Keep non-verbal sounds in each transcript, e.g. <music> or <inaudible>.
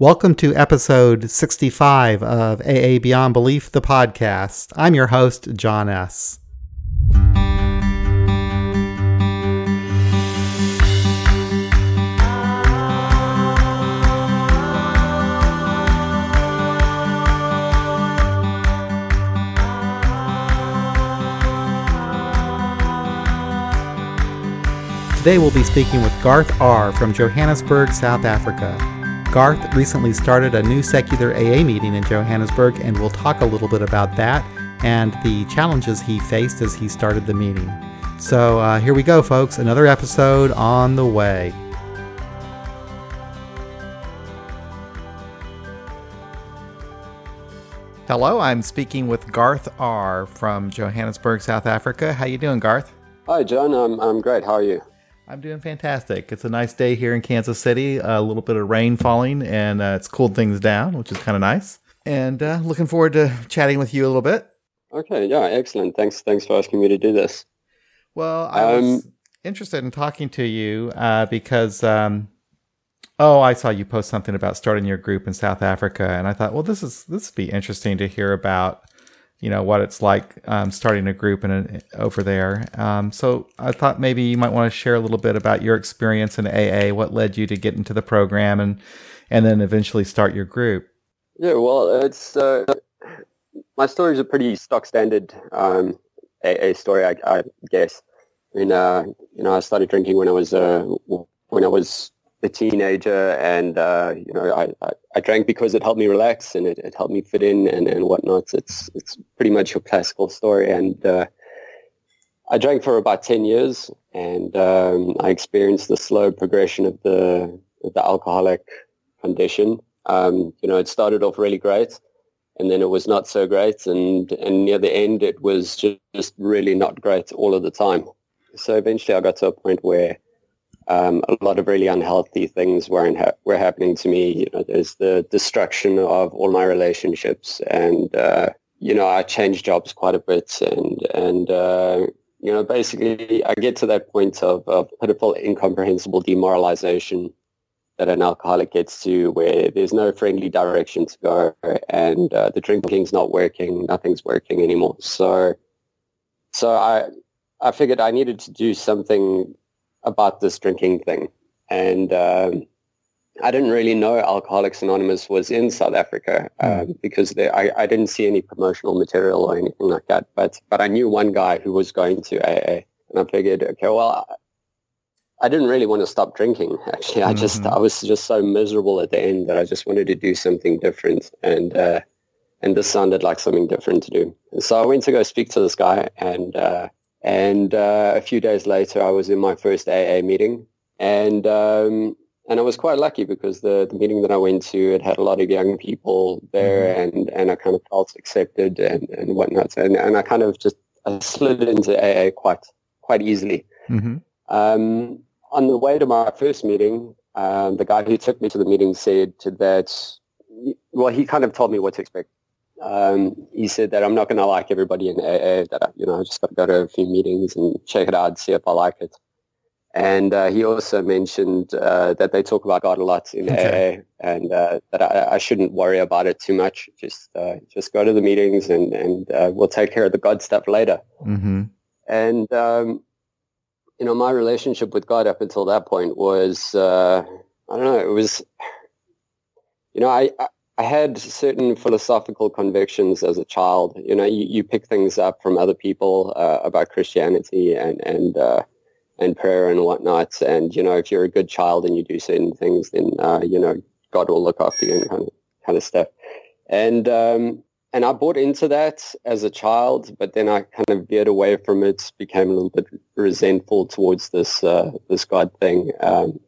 Welcome to episode 65 of AA Beyond Belief, the podcast. I'm your host, John S. Today we'll be speaking with Garth R. from Johannesburg, South Africa. Garth recently started a new secular AA meeting in Johannesburg, and we'll talk a little bit about that and the challenges he faced as he started the meeting. So uh, here we go, folks. Another episode on the way. Hello, I'm speaking with Garth R. from Johannesburg, South Africa. How you doing, Garth? Hi, John. I'm, I'm great. How are you? I'm doing fantastic. It's a nice day here in Kansas City. A little bit of rain falling, and uh, it's cooled things down, which is kind of nice. And uh, looking forward to chatting with you a little bit. Okay, yeah, excellent. Thanks, thanks for asking me to do this. Well, I um, was interested in talking to you uh, because, um, oh, I saw you post something about starting your group in South Africa, and I thought, well, this is this would be interesting to hear about you know what it's like um, starting a group in a, over there. Um, so I thought maybe you might want to share a little bit about your experience in AA, what led you to get into the program, and and then eventually start your group. Yeah, well, it's uh, my story is a pretty stock standard um, AA story, I, I, guess. I mean, uh, you know, I started drinking when I was uh, when I was a teenager and uh, you know I, I, drank because it helped me relax and it, it helped me fit in and, and whatnot. It's it's pretty much a classical story and uh, I drank for about 10 years and um, I experienced the slow progression of the of the alcoholic condition. Um, you know, it started off really great and then it was not so great and, and near the end it was just, just really not great all of the time. So eventually I got to a point where um, a lot of really unhealthy things were ha- were happening to me. You know, there's the destruction of all my relationships, and uh, you know, I changed jobs quite a bit, and and uh, you know, basically, I get to that point of, of pitiful, incomprehensible demoralization that an alcoholic gets to, where there's no friendly direction to go, and uh, the drinking's not working, nothing's working anymore. So, so I I figured I needed to do something about this drinking thing. And um, I didn't really know Alcoholics Anonymous was in South Africa um, because they, I, I, didn't see any promotional material or anything like that. But but I knew one guy who was going to AA, and I figured, okay, well, I, I didn't really want to stop drinking. <laughs> Actually, I just mm-hmm. I was just so miserable at the end that I just wanted to do something different, and uh, and this sounded like something different to do. And so I went to go speak to this guy, and uh, and uh, a few days later, I was in my first AA meeting, and um, and I was quite lucky because the, the meeting that I went to it had a lot of young people there, mm-hmm. and, and I kind of felt accepted and, and whatnot, and and I kind of just I slid into AA quite quite easily. Mm-hmm. Um, on the way to my first meeting, um, the guy who took me to the meeting said that, well, he kind of told me what to expect um, he said that I'm not going to like everybody in AA, that, I, you know, I just got to go to a few meetings and check it out, see if I like it. And uh, he also mentioned uh, that they talk about God a lot in okay. AA and uh, that I, I, shouldn't worry about it too much. Just uh, just go to the meetings and, and uh, we'll take care of the God stuff later. Mm-hmm. And, um, you know, my relationship with God up until that point was, uh, I don't know, it was, you know, I, I I had certain philosophical convictions as a child. You know, you, you pick things up from other people uh, about Christianity and and uh, and prayer and whatnot. And you know, if you're a good child and you do certain things, then uh, you know God will look after you and kind of kind of stuff. And um, and I bought into that as a child, but then I kind of veered away from it, became a little bit resentful towards this uh, this God thing. Um,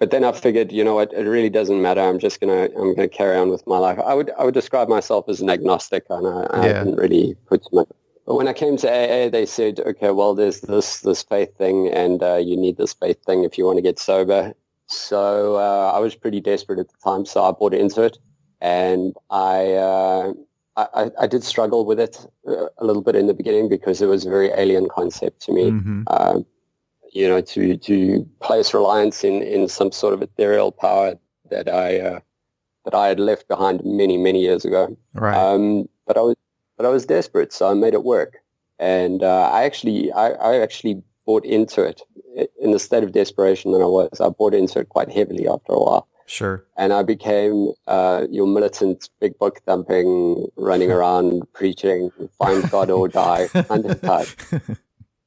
but then I figured, you know what, it really doesn't matter. I'm just gonna I'm gonna carry on with my life. I would I would describe myself as an agnostic, and I, I yeah. didn't really put much. But when I came to AA, they said, okay, well, there's this this faith thing, and uh, you need this faith thing if you want to get sober. So uh, I was pretty desperate at the time, so I bought into it, and I. Uh, I, I, did struggle with it uh, a little bit in the beginning because it was a very alien concept to me. Mm-hmm. You know, to to place reliance in in some sort of ethereal power that I uh, that I had left behind many many years ago. Right. Um, but I was but I was desperate, so I made it work. And uh, I actually I, I actually bought into it in the state of desperation that I was. I bought into it quite heavily after a while. Sure. And I became uh, your militant, big book thumping, running <laughs> around preaching, find God or die kind of type.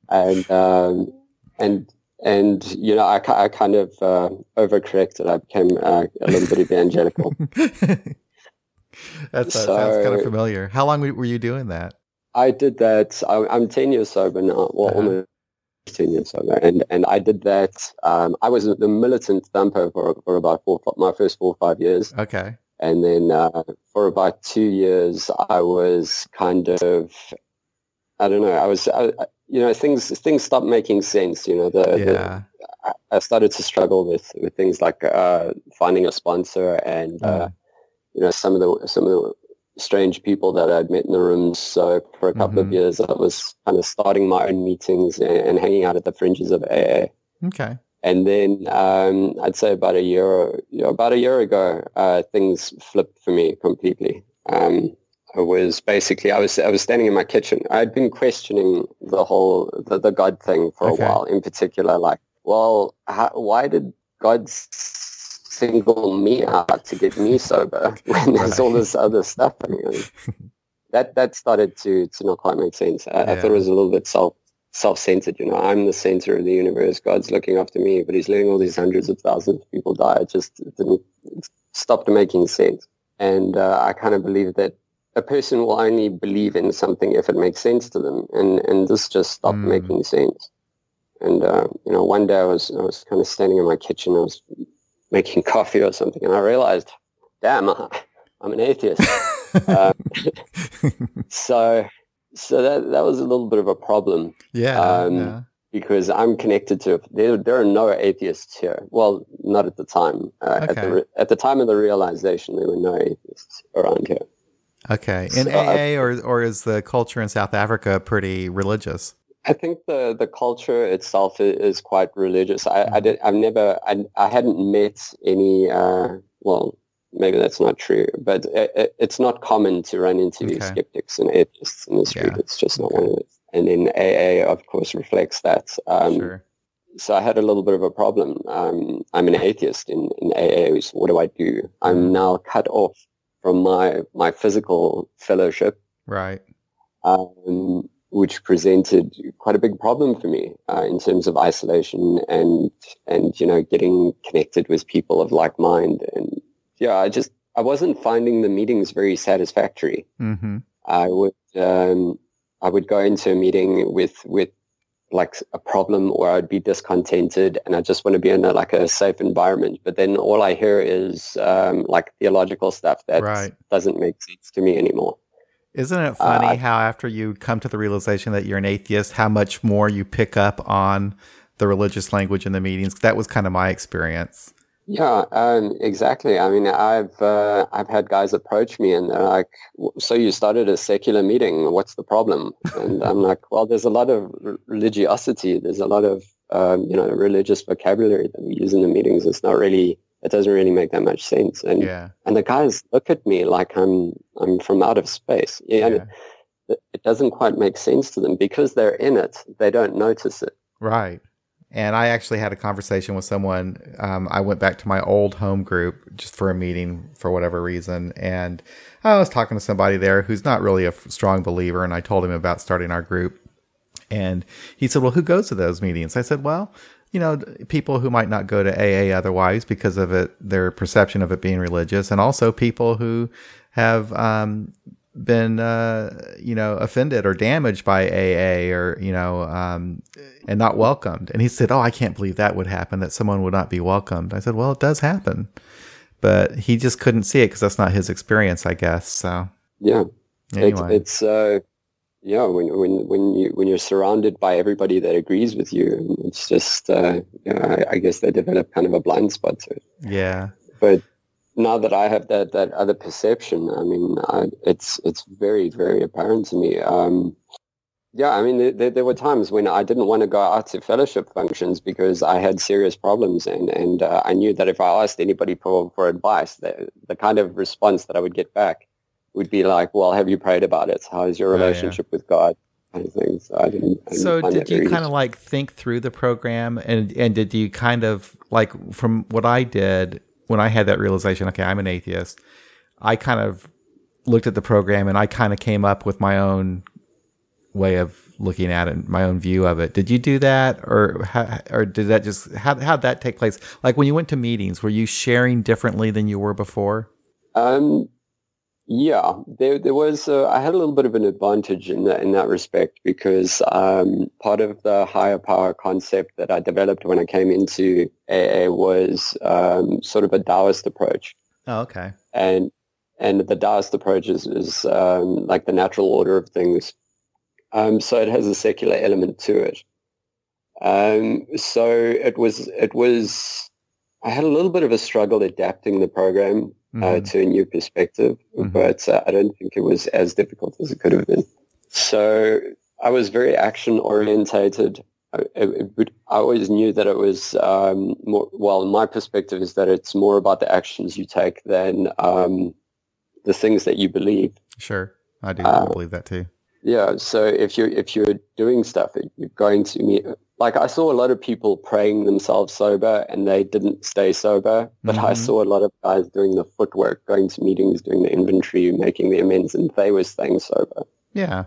And um, and and you know, I, I kind of uh, overcorrected. I became uh, a little bit evangelical. <laughs> that so, sounds kind of familiar. How long were you doing that? I did that. I, am ten years sober now. Well, uh-huh. almost 10 years sober. And, and I did that. Um, I was the militant thumper for, for about four, my first four or five years. Okay. And then uh, for about two years, I was kind of, I don't know, I was, I, you know, things things stopped making sense. You know, the, yeah. The, I started to struggle with, with things like uh, finding a sponsor and, uh, you know, some of the some of the strange people that I'd met in the rooms. So for a couple mm-hmm. of years, I was kind of starting my own meetings and, and, hanging out at the fringes of AA. Okay. And then um, I'd say about a year, you know, about a year ago, uh, things flipped for me completely. Um, was basically I was I was standing in my kitchen. I'd been questioning the whole the, the God thing for okay. a while. In particular, like, well, how, why did God single me out to get me sober <laughs> when there's all this other stuff <laughs> that that started to to not quite make sense. I, yeah. I, thought it was a little bit self self centered. You know, I'm the center of the universe. God's looking after me, but He's letting all these hundreds of thousands of people die. It just didn't it stopped making sense. And uh, I kind of believe that a person will only believe in something if it makes sense to them, and and this just stopped mm. making sense. And uh, you know, one day I was I was kind of standing in my kitchen. I was making <laughs> coffee or something, and I realized, damn, <laughs> I'm an atheist. <laughs> um, so, so that that was a little bit of a problem. Yeah, um, yeah. Because I'm connected to there. There are no atheists here. Well, not at the time. Uh, okay. At the at the time of the realization, there were no atheists around here. Okay. In so, AA, or or is the culture in South Africa pretty religious? I think the, the culture itself is quite religious. I, I mm-hmm. did, I've never, I, I hadn't met any, uh, well, maybe that's not true, but it, it's not common to run into okay. these skeptics and atheists in the street. Yeah. It's just not one of it. And then AA, of course, reflects that. Um, sure. So I had a little bit of a problem. Um, I'm an atheist in, in AA. So what do I do? I'm mm-hmm. now cut off from my, my physical fellowship. Right. Um, which presented quite a big problem for me uh, in terms of isolation and and you know getting connected with people of like mind and yeah I just I wasn't finding the meetings very satisfactory. Mm-hmm. I would um, I would go into a meeting with with like a problem or I'd be discontented and I just want to be in a, like a safe environment. But then all I hear is um, like theological stuff that right. doesn't make sense to me anymore. Isn't it funny uh, how after you come to the realization that you're an atheist, how much more you pick up on the religious language in the meetings? That was kind of my experience. Yeah, um, exactly. I mean, I've uh, I've had guys approach me and they're like, "So you started a secular meeting? What's the problem?" And I'm like, "Well, there's a lot of religiosity. There's a lot of um, you know religious vocabulary that we use in the meetings. It's not really it doesn't really make that much sense. And yeah. and the guys look at me like I'm I'm from out of space. Yeah, yeah. It, it doesn't quite make sense to them because they're in it. They don't notice it. Right. And I actually had a conversation with someone. Um, I went back to my old home group just for a meeting for whatever reason. And I was talking to somebody there who's not really a strong believer. And I told him about starting our group. And he said, Well, who goes to those meetings? I said, Well, you know, people who might not go to AA otherwise because of it, their perception of it being religious, and also people who have um, been, uh, you know, offended or damaged by AA or, you know, um, and not welcomed. And he said, Oh, I can't believe that would happen, that someone would not be welcomed. I said, Well, it does happen. But he just couldn't see it because that's not his experience, I guess. So, yeah. Anyway. It, it's, uh, yeah, when when when you when you're surrounded by everybody that agrees with you, it's just uh, you know, I, I, guess they develop kind of a blind spot to it. Yeah. But now that I have that that other perception, I mean, I, it's it's very very apparent to me. Um, Yeah, I mean, there, there, were times when I didn't want to go out to fellowship functions because I had serious problems, and and uh, I knew that if I asked anybody for for advice, the the kind of response that I would get back would be like, "Well, have you prayed about it? How is your relationship oh, yeah. with God?" Kind of things. So I didn't. I didn't so did you kind of like think through the program, and and did you kind of like from what I did when I had that realization? Okay, I'm an atheist. I kind of looked at the program and I kind of came up with my own way of looking at it, my own view of it. Did you do that, or or did that just how how that take place? Like when you went to meetings, were you sharing differently than you were before? Um, yeah, there there was. Uh, I had a little bit of an advantage in that in that respect because um, part of the higher power concept that I developed when I came into AA was um, sort of a Taoist approach. Oh, okay. And and the Taoist approach is, is um, like the natural order of things um, so it has a secular element to it. Um, so it was it was I had a little bit of a struggle adapting the program uh, mm-hmm. to a new perspective, mm-hmm. but uh, I don't think it was as difficult as it could have been. So I was very action orientated. I, I, I, always knew that it was um, more. Well, my perspective is that it's more about the actions you take than um, the things that you believe. Sure, I do uh, believe that too. Yeah. So if you're if you're doing stuff, you're going to meet. Like I saw a lot of people praying themselves sober, and they didn't stay sober. But mm-hmm. I saw a lot of guys doing the footwork, going to meetings, doing the inventory, making the amends, and they were staying sober. Yeah.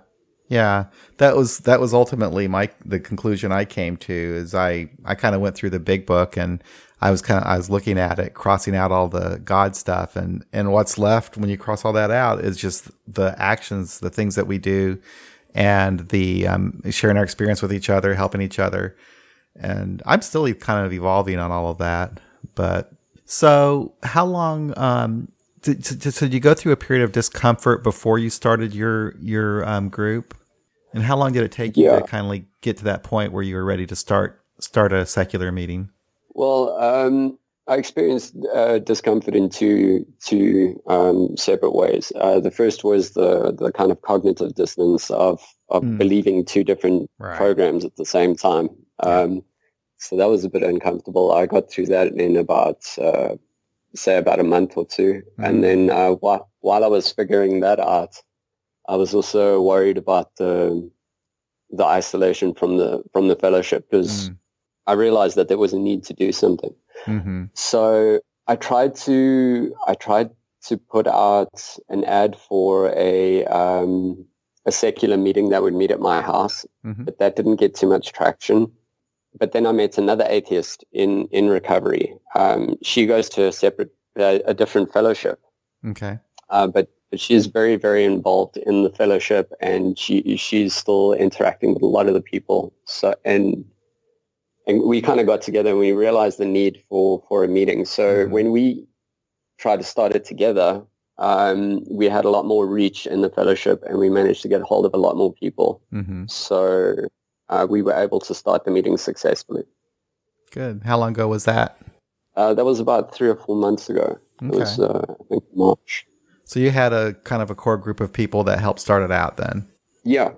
Yeah, that was that was ultimately my the conclusion I came to is I I kind of went through the big book and I was kind of I was looking at it, crossing out all the God stuff, and and what's left when you cross all that out is just the actions, the things that we do, and the um, sharing our experience with each other, helping each other, and I'm still kind of evolving on all of that. But so, how long um, did, did, did you go through a period of discomfort before you started your your um, group? And how long did it take yeah. you to kind of get to that point where you were ready to start start a secular meeting? Well, um, I experienced uh, discomfort in two two um, separate ways. Uh, the first was the the kind of cognitive dissonance of of mm. believing two different right. programs at the same time. Um, so that was a bit uncomfortable. I got through that in about uh, say about a month or two, mm. and then uh, while while I was figuring that out, I was also worried about the the isolation from the from the fellowship because. Mm I realized that there was a need to do something. Mm-hmm. So I tried to I tried to put out an ad for a um, a secular meeting that would meet at my house, mm-hmm. but that didn't get too much traction. But then I met another atheist in in recovery. Um, she goes to a separate uh, a different fellowship. Okay. Uh, but but she's very very involved in the fellowship, and she she's still interacting with a lot of the people. So and and we kind of got together and we realized the need for, for a meeting. So mm-hmm. when we tried to start it together, um, we had a lot more reach in the fellowship and we managed to get hold of a lot more people. Mm-hmm. So uh, we were able to start the meeting successfully. Good. How long ago was that? Uh, that was about three or four months ago. Okay. It was, uh, I think, March. So you had a kind of a core group of people that helped start it out then? Yeah,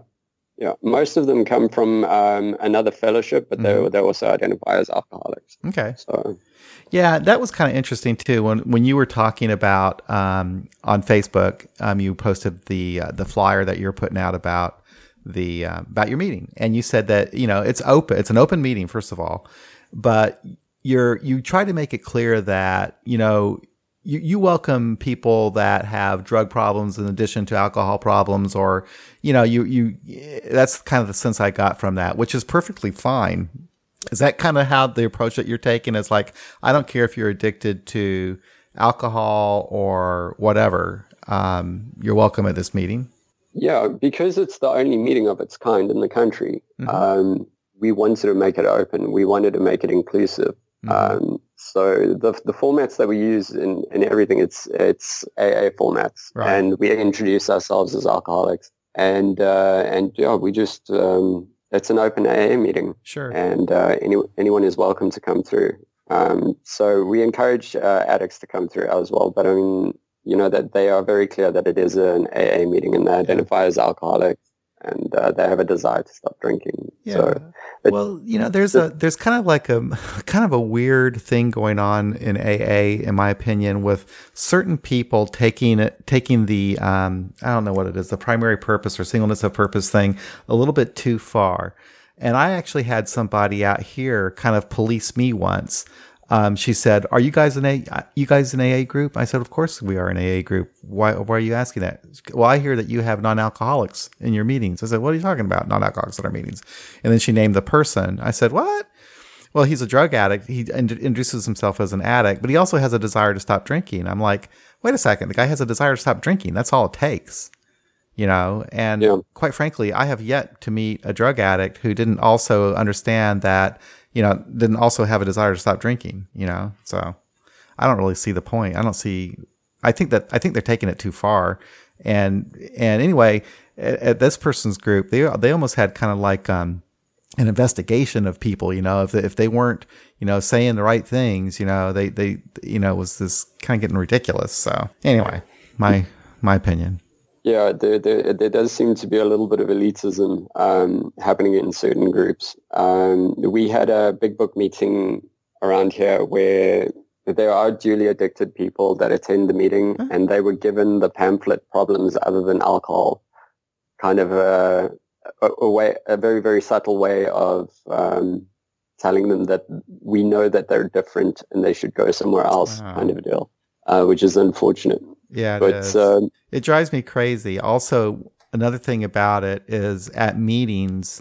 yeah, most of them come from um, another fellowship, but mm-hmm. they they also identify as alcoholics. Okay. So, yeah, that was kind of interesting too. When when you were talking about um, on Facebook, um, you posted the uh, the flyer that you're putting out about the uh, about your meeting, and you said that you know it's open. It's an open meeting, first of all, but you're you try to make it clear that you know you, you welcome people that have drug problems in addition to alcohol problems or you know you you that's kind of the sense i got from that which is perfectly fine. Is that kind of how the approach that you're taking is like i don't care if you're addicted to alcohol or whatever um, you're welcome at this meeting. Yeah because it's the only meeting of its kind in the country. Mm-hmm. um, we wanted to make it open. We wanted to make it inclusive mm-hmm. um, so the the formats that we use in, in everything it's it's AA formats, right. and we introduce ourselves as alcoholics, and uh, and yeah, we just um, it's an open AA meeting, sure, and uh, any, anyone is welcome to come through. Um, so we encourage uh, addicts to come through as well, but I mean, you know that they are very clear that it is an AA meeting and they identify as alcoholics. And uh, they have a desire to stop drinking. Yeah. So, well, you know, there's a there's kind of like a <laughs> kind of a weird thing going on in AA, in my opinion, with certain people taking it taking the um, I don't know what it is, the primary purpose or singleness of purpose thing a little bit too far. And I actually had somebody out here kind of police me once um, she said, "Are you guys an A? You guys an AA group?" I said, "Of course we are an AA group. Why? Why are you asking that?" Well, I hear that you have non-alcoholics in your meetings. I said, "What are you talking about? Non-alcoholics in our meetings?" And then she named the person. I said, "What?" Well, he's a drug addict. He introduces himself as an addict, but he also has a desire to stop drinking. I'm like, wait a second. The guy has a desire to stop drinking. That's all it takes you know and yeah. quite frankly i have yet to meet a drug addict who didn't also understand that you know, didn't also have a desire to stop drinking, you know. So I don't really see the point. I don't see I think that I think they're taking it too far. And and anyway, at, at this person's group, they they almost had kind of like um an investigation of people, you know, if if they weren't, you know, saying the right things, you know, they they you know, was this kind of getting ridiculous. So anyway, my my opinion. Yeah, there, there, there does seem to be a little bit of elitism um, happening in certain groups. Um, we had a big book meeting around here where there are dually addicted people that attend the meeting mm-hmm. and they were given the pamphlet problems other than alcohol, kind of a, a, a way, a very, very subtle way of um, telling them that we know that they're different and they should go somewhere else wow. kind of a deal, uh, which is unfortunate. Yeah, but um, it drives me crazy. Also, another thing about it is at meetings,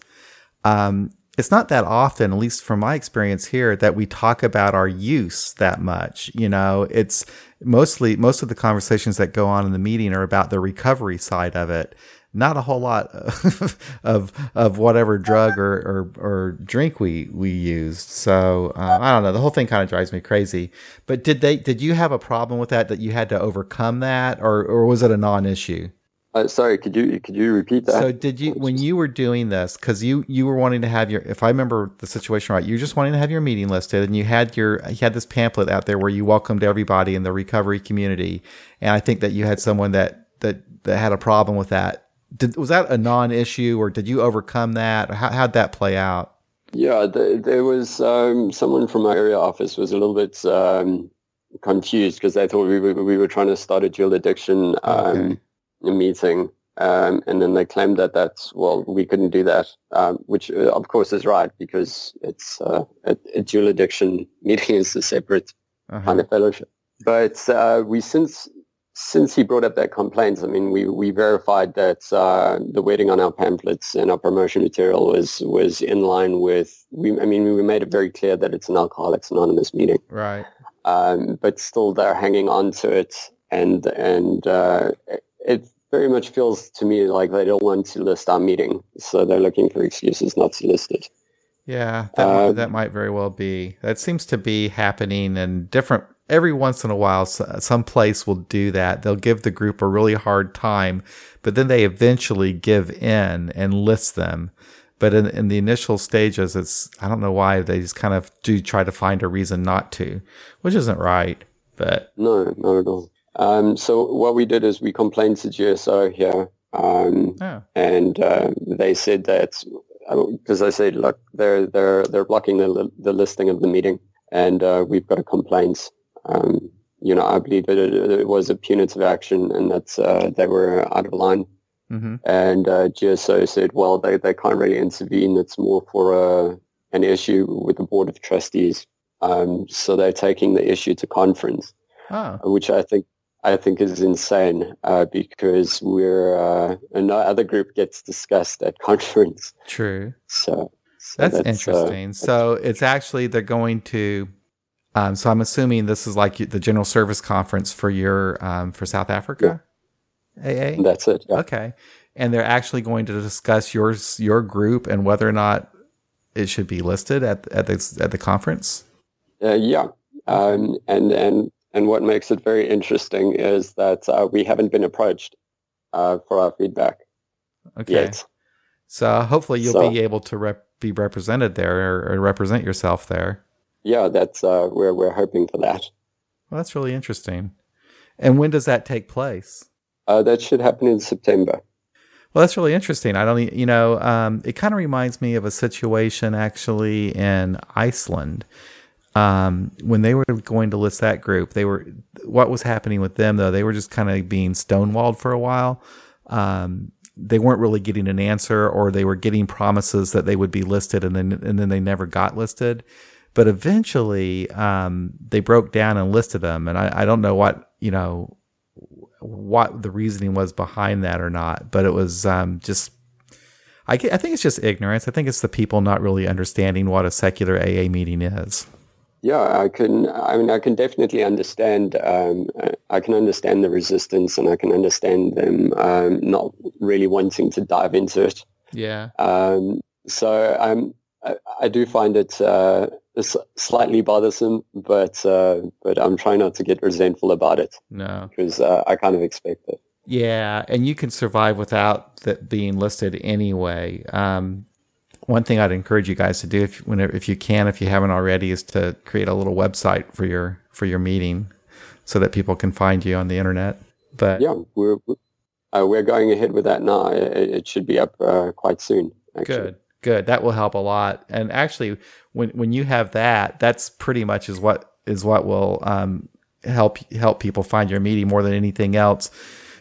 um, it's not that often, at least from my experience here, that we talk about our use that much. You know, it's mostly most of the conversations that go on in the meeting are about the recovery side of it not a whole lot <laughs> of of whatever drug or, or, or drink we we used. So uh, I don't know. The whole thing kind of drives me crazy. But did they did you have a problem with that that you had to overcome that, or or was it a non-issue? Uh, sorry, could you could you repeat that? So did you when you were doing this because you you were wanting to have your if I remember the situation right, you were just wanting to have your meeting listed and you had your you had this pamphlet out there where you welcomed everybody in the recovery community, and I think that you had someone that that that had a problem with that did, was that a non-issue, or did you overcome that? How, how'd that play out? Yeah, the, there was um, someone from our area office was a little bit um, confused because they thought we were, we were trying to start a dual addiction um, okay. meeting. Um, and then they claimed that that's, well, we couldn't do that, um, which uh, of course is right because it's uh, a, a, dual addiction <laughs> meeting is a separate uh-huh. kind of fellowship. But uh, we since since he brought up that complaint, I mean, we, we verified that uh, the wording on our pamphlets and our promotion material was was in line with. We, I mean, we made it very clear that it's an Alcoholics Anonymous meeting, right? Um, but still, they're hanging on to it, and and uh, it very much feels to me like they don't want to list our meeting, so they're looking for excuses not to list it. Yeah, that, uh, that might very well be. That seems to be happening in different every once in a while, some place will do that. They'll give the group a really hard time, but then they eventually give in and list them. But in, in the initial stages, it's, I don't know why they just kind of do try to find a reason not to, which isn't right, but. No, not at all. Um, so what we did is we complained to GSO here, um, oh. and uh, they said that because I said, look, they're they're they're blocking the the listing of the meeting, and uh, we've got a complaint um, you know, I believe that it, it, was a punitive action and that uh, they were out of line. Mm-hmm. And uh, GSO said, well, they, they can't really intervene. It's more for uh, an issue with the Board of Trustees. Um, so they're taking the issue to conference, oh. which I think I think is insane uh, because we're uh, no other group gets discussed at <laughs> conference. True. So, so that's, that's, uh, interesting. so it's actually they're going to um, so I'm assuming this is like the general service conference for your um, for South Africa. Yeah. AA. That's it. Yeah. Okay, and they're actually going to discuss your your group and whether or not it should be listed at at the at the conference. Uh, yeah, um, and and and what makes it very interesting is that uh, we haven't been approached uh, for our feedback. Okay. Yet. So hopefully you'll so, be able to rep- be represented there or, or represent yourself there yeah, that's uh, where we're hoping for that. Well, that's really interesting. And when does that take place? Uh, that should happen in September. Well, that's really interesting. I don't, you know, um, it kind of reminds me of a situation actually in Iceland. Um, when they were going to list that group, they were what was happening with them though. They were just kind of being stonewalled for a while. Um, they weren't really getting an answer, or they were getting promises that they would be listed, and then and then they never got listed. But eventually, um, they broke down and listed them, and I, I don't know what you know what the reasoning was behind that or not, but it was um, just. I, I think it's just ignorance. I think it's the people not really understanding what a secular AA meeting is. Yeah, I can. I mean, I can definitely understand. Um, I can understand the resistance, and I can understand them um, not really wanting to dive into it. Yeah. Um, so I'm. I, I, do find it uh, slightly bothersome, but uh, but I'm trying not to get resentful about it. No, because uh, I kind of expect it. Yeah, and you can survive without that being listed anyway. Um, one thing I'd encourage you guys to do, if whenever if you can, if you haven't already, is to create a little website for your for your meeting, so that people can find you on the internet. But yeah, we're uh, we're going ahead with that now. It, it should be up uh, quite soon. Actually. Good, good. That will help a lot. And actually, when when you have that, that's pretty much is what is what will um, help help people find your meeting more than anything else.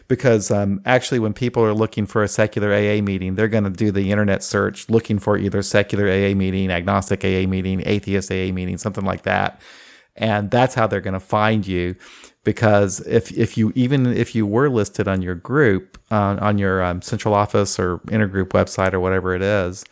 Because um, actually, when people are looking for a secular AA meeting, they're going to do the internet search looking for either secular AA meeting, agnostic AA meeting, atheist AA meeting, something like that, and that's how they're going to find you because if if you even if you were listed on your group uh, on your um, central office or intergroup website or whatever it is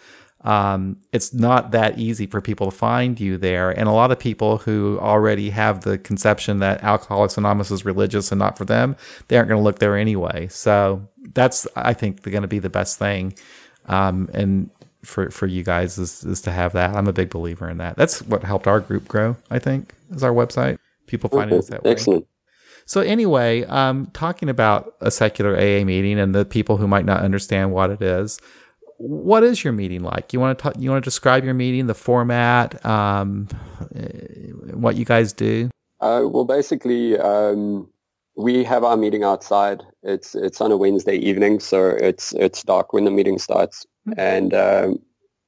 um, it's not that easy for people to find you there. And a lot of people who already have the conception that Alcoholics Anonymous is religious and not for them, they aren't going to look there anyway. So that's, I think, going to be the best thing. Um, and for, for you guys is, is to have that. I'm a big believer in that. That's what helped our group grow, I think, is our website. People finding us that way. Excellent. So anyway, um, talking about a secular AA meeting and the people who might not understand what it is, what is your meeting like? You want to talk, you want to describe your meeting, the format, um, what you guys do? Uh, well, basically, um, we have our meeting outside. It's it's on a Wednesday evening, so it's it's dark when the meeting starts, mm-hmm. and um,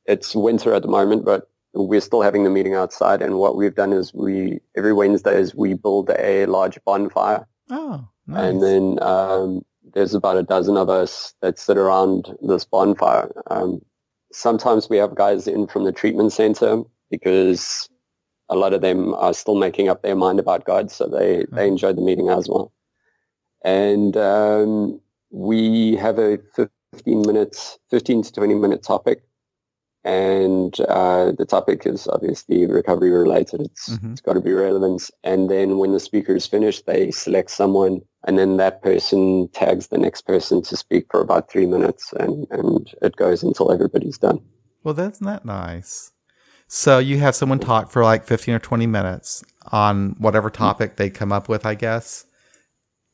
it's winter at the moment, but we're still having the meeting outside. And what we've done is we every Wednesday is we build a large bonfire. Oh, nice. And then um, there's about a dozen of us that sit around this bonfire. Um, sometimes we have guys in from the treatment center because a lot of them are still making up their mind about God, so they, they mm-hmm. enjoy the meeting as well. And um, we have a 15 minutes, 15 to 20 minute topic and uh, the topic is obviously recovery related. It's, mm-hmm. it's got to be relevant. And then when the speaker is finished, they select someone, and then that person tags the next person to speak for about three minutes, and, and it goes until everybody's done. Well, that's not nice. So you have someone talk for like 15 or 20 minutes on whatever mm-hmm. topic they come up with, I guess.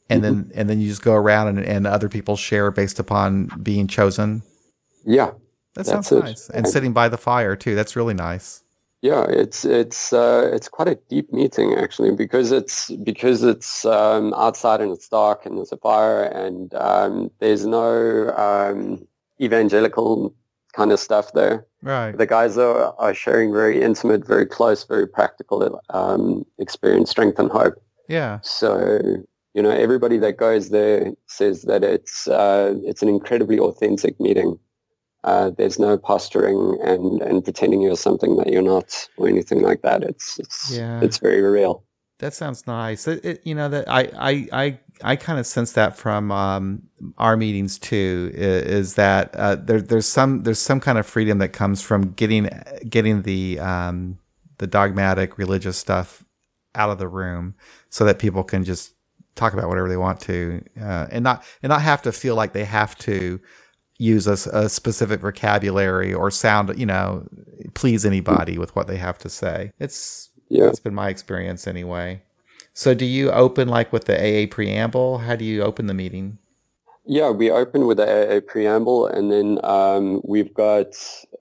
And mm-hmm. then and then you just go around and, and other people share based upon being chosen. Yeah, that sounds nice. And sitting by the fire too. That's really nice. Yeah, it's it's uh, it's quite a deep meeting actually because it's because it's um, outside and it's dark and there's a fire and um, there's no um, evangelical kind of stuff there. Right. The guys are, are sharing very intimate, very close, very practical um, experience, strength, and hope. Yeah. So you know, everybody that goes there says that it's uh, it's an incredibly authentic meeting. Uh, there's no posturing and, and pretending you're something that you're not or anything like that. It's it's yeah. it's very real. That sounds nice. It, it, you know that I I I, I kind of sense that from um, our meetings too. Is, is that uh, there, there's some there's some kind of freedom that comes from getting getting the um, the dogmatic religious stuff out of the room, so that people can just talk about whatever they want to, uh, and not and not have to feel like they have to use a, a, specific vocabulary or sound, you know, please anybody with what they have to say. It's yeah. it's been my experience anyway. So do you open like with the AA preamble? How do you open the meeting? Yeah, we open with the AA preamble, and then um, we've got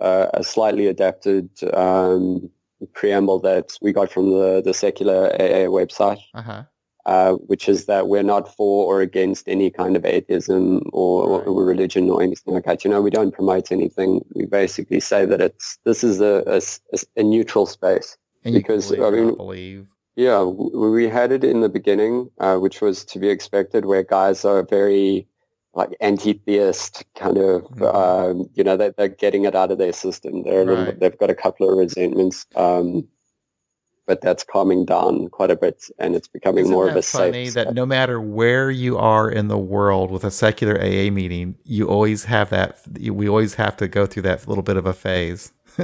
uh, a slightly adapted um, preamble that we got from the, the secular AA website. Uh-huh. Uh, which is that we're not for or against any kind of atheism or, right. or, religion or anything like that. You know, we don't promote anything. We basically say that it's this is a, a, a neutral space and because I mean, believe. Yeah, we had it in the beginning, uh, which was to be expected, where guys are very like anti-theist kind of, mm-hmm. Um, you know, they, they're getting it out of their system. They're, right. They've got a couple of resentments. Um, but that's calming down quite a bit and it's becoming Isn't more of a funny safe that no matter where you are in the world with a secular AA meeting, you always have that we always have to go through that little bit of a phase. <laughs>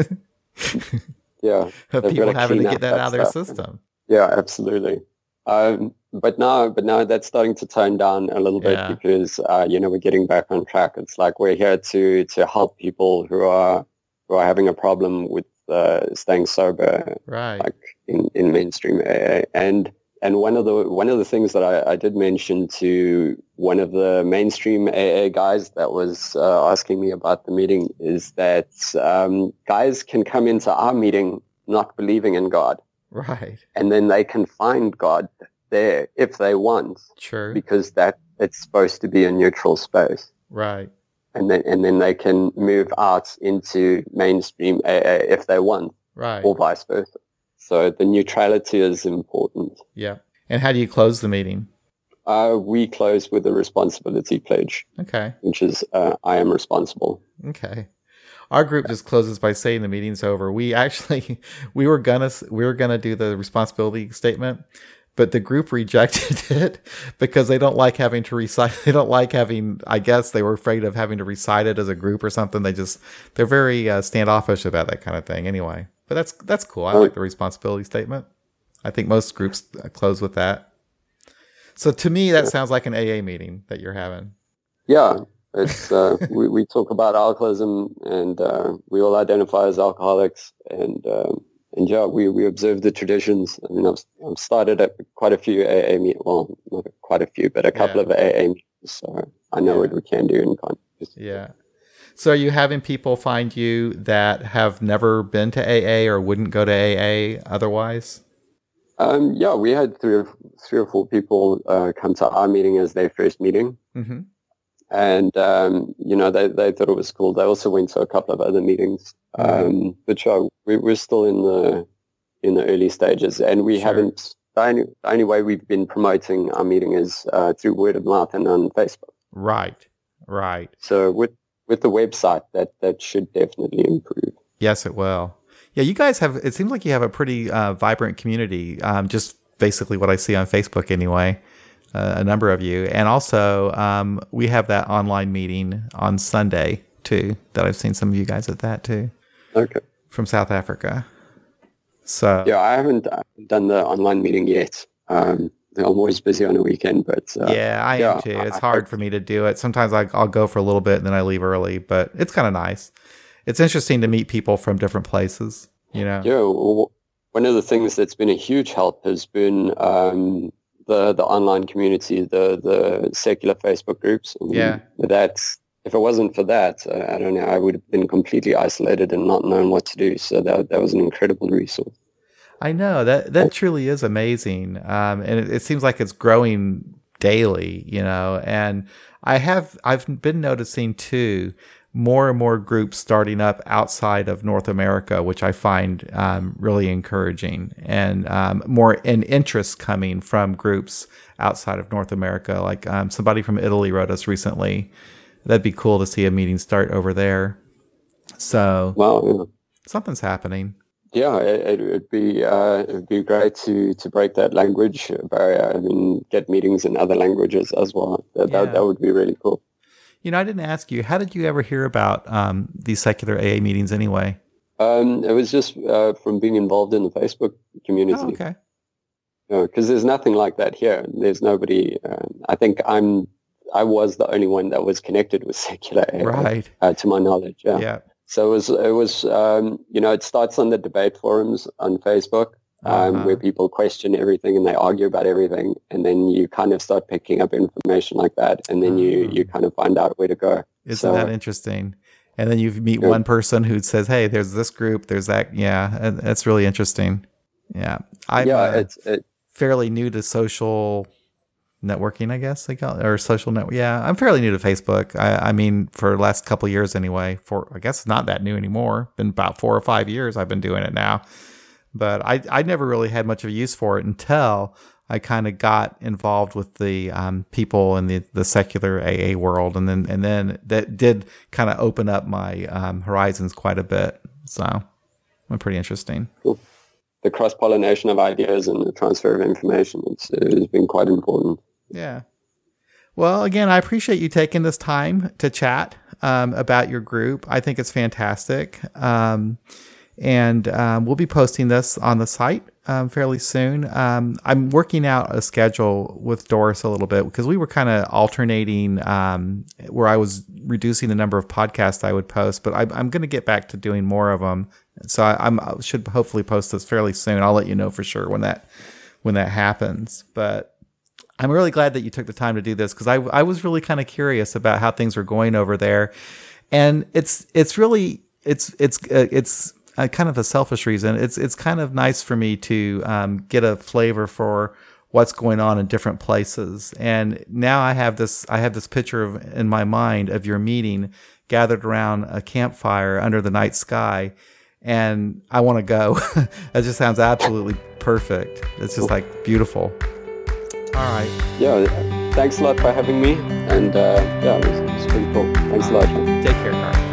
yeah. of people having to get that, that out of their system. Yeah, absolutely. Um, but now, but now that's starting to tone down a little bit yeah. because uh, you know we're getting back on track. It's like we're here to to help people who are who are having a problem with uh, staying sober, right? Like in, in mainstream AA. And and one of the one of the things that I, I did mention to one of the mainstream AA guys that was uh, asking me about the meeting is that um, guys can come into our meeting not believing in God, right? And then they can find God there if they want, sure, because that it's supposed to be a neutral space, right? And then and then they can move out into mainstream AA if they want, right, or vice versa. So the neutrality is important. Yeah. And how do you close the meeting? Uh, we close with a responsibility pledge. Okay. Which is uh, I am responsible. Okay. Our group just closes by saying the meeting's over. We actually <laughs> we were gonna we were gonna do the responsibility statement, but the group rejected <laughs> it because they don't like having to recite. They don't like having. I guess they were afraid of having to recite it as a group or something. They just they're very uh, standoffish about that kind of thing. Anyway. But that's that's cool. I like the responsibility statement. I think most groups uh, close with that. So to me, that sounds like an AA meeting that you're having. Yeah, it's uh, <laughs> we we talk about alcoholism, and uh, we all identify as alcoholics, and um, and yeah, we, we observe the traditions. I mean, I've, I've started at quite a few AA meetings. Well, not quite a few, but a couple yeah. of AA meetings. So I know yeah. what we can do and can't. Yeah. So are you having people find you that have never been to AA or wouldn't go to AA otherwise? Um, yeah, we had three or, three or four people uh, come to our meeting as their first meeting. Mm-hmm. And, um, you know, they, they thought it was cool. They also went to a couple of other meetings. Mm-hmm. Um, but yeah, we, we're still in the, in the early stages and we sure. haven't, the only, the only way we've been promoting our meeting is uh, through word of mouth and on Facebook. Right, right. So with with the website, that that should definitely improve. Yes, it will. Yeah, you guys have. It seems like you have a pretty uh, vibrant community. Um, just basically what I see on Facebook, anyway. Uh, a number of you, and also um, we have that online meeting on Sunday too. That I've seen some of you guys at that too. Okay. From South Africa. So yeah, I haven't done the online meeting yet. Um, I'm always busy on a weekend, but uh, yeah, I yeah, am too. It's I, hard I, for me to do it. Sometimes I, will go for a little bit and then I leave early, but it's kind of nice. It's interesting to meet people from different places. You know. Yeah. Well, one of the things that's been a huge help has been um, the the online community, the the secular Facebook groups. yeah. That's if it wasn't for that, uh, I don't know, I would have been completely isolated and not known what to do. So that that was an incredible resource. I know that that truly is amazing, um, and it, it, seems like it's growing daily. You know, and I have I've been noticing too more and more groups starting up outside of North America, which I find um, really encouraging, and um, more an interest coming from groups outside of North America. Like um, somebody from Italy wrote us recently. That'd be cool to see a meeting start over there. So, well, something's happening yeah, it, would be uh, it'd be great to to break that language barrier. I mean, get meetings in other languages as well. That yeah. that, that, would be really cool. You know, I didn't ask you. How did you ever hear about um, these secular AA meetings anyway? Um, it was just uh, from being involved in the Facebook community. Oh, okay. Because there's nothing like that here. There's nobody. Um, I think I'm. I was the only one that was connected with <laughs> secular AA, right? Uh, to my knowledge. Yeah. Yeah. So it was, it was um, you know, it starts on the debate forums on Facebook um, uh-huh. where people question everything and they argue about everything. And then you kind of start picking up information like that. And then you, you kind of find out where to go. Isn't so, that interesting? And then you meet yeah. one person who says, "Hey, there's this group, there's that." Yeah, that's really interesting. Yeah, I'm, yeah. Uh, it's it, fairly new to social networking, I guess they call it, or social network. Yeah, I'm fairly new to Facebook. I, I mean, for the last couple years anyway. For I guess it's not that new anymore. Been about four or five years I've been doing it now, but I I never really had much of a use for it until I kind of got involved with the um, people in the, the secular AA world, and then and then that did kind of open up my um, horizons quite a bit. So, pretty interesting. Cool. The cross pollination of ideas and the transfer of information it's, it's been quite important. Yeah. Well, again, I appreciate you taking this time to chat um, about your group. I think it's fantastic. Um, and um, we'll be posting this on the site um, fairly soon. Um, I'm working out a schedule with Doris a little bit because we were kind of alternating um, where I was reducing the number of podcasts I would post, but I, am going to get back to doing more of them. So I, I'm, I should hopefully post this fairly soon. I'll let you know for sure when that when that happens. But I'm really glad that you took the time to do this because I, I was really kind of curious about how things were going over there, and it's it's really it's it's uh, it's a, kind of a selfish reason. It's it's kind of nice for me to um, get a flavor for what's going on in different places, and now I have this I have this picture of in my mind of your meeting gathered around a campfire under the night sky and I want to go. <laughs> that just sounds absolutely perfect. It's just like beautiful. All right. Yeah. Thanks a lot for having me. And uh, yeah, it's, it's pretty cool. Thanks a lot. Take care, Carl. Appreciate it.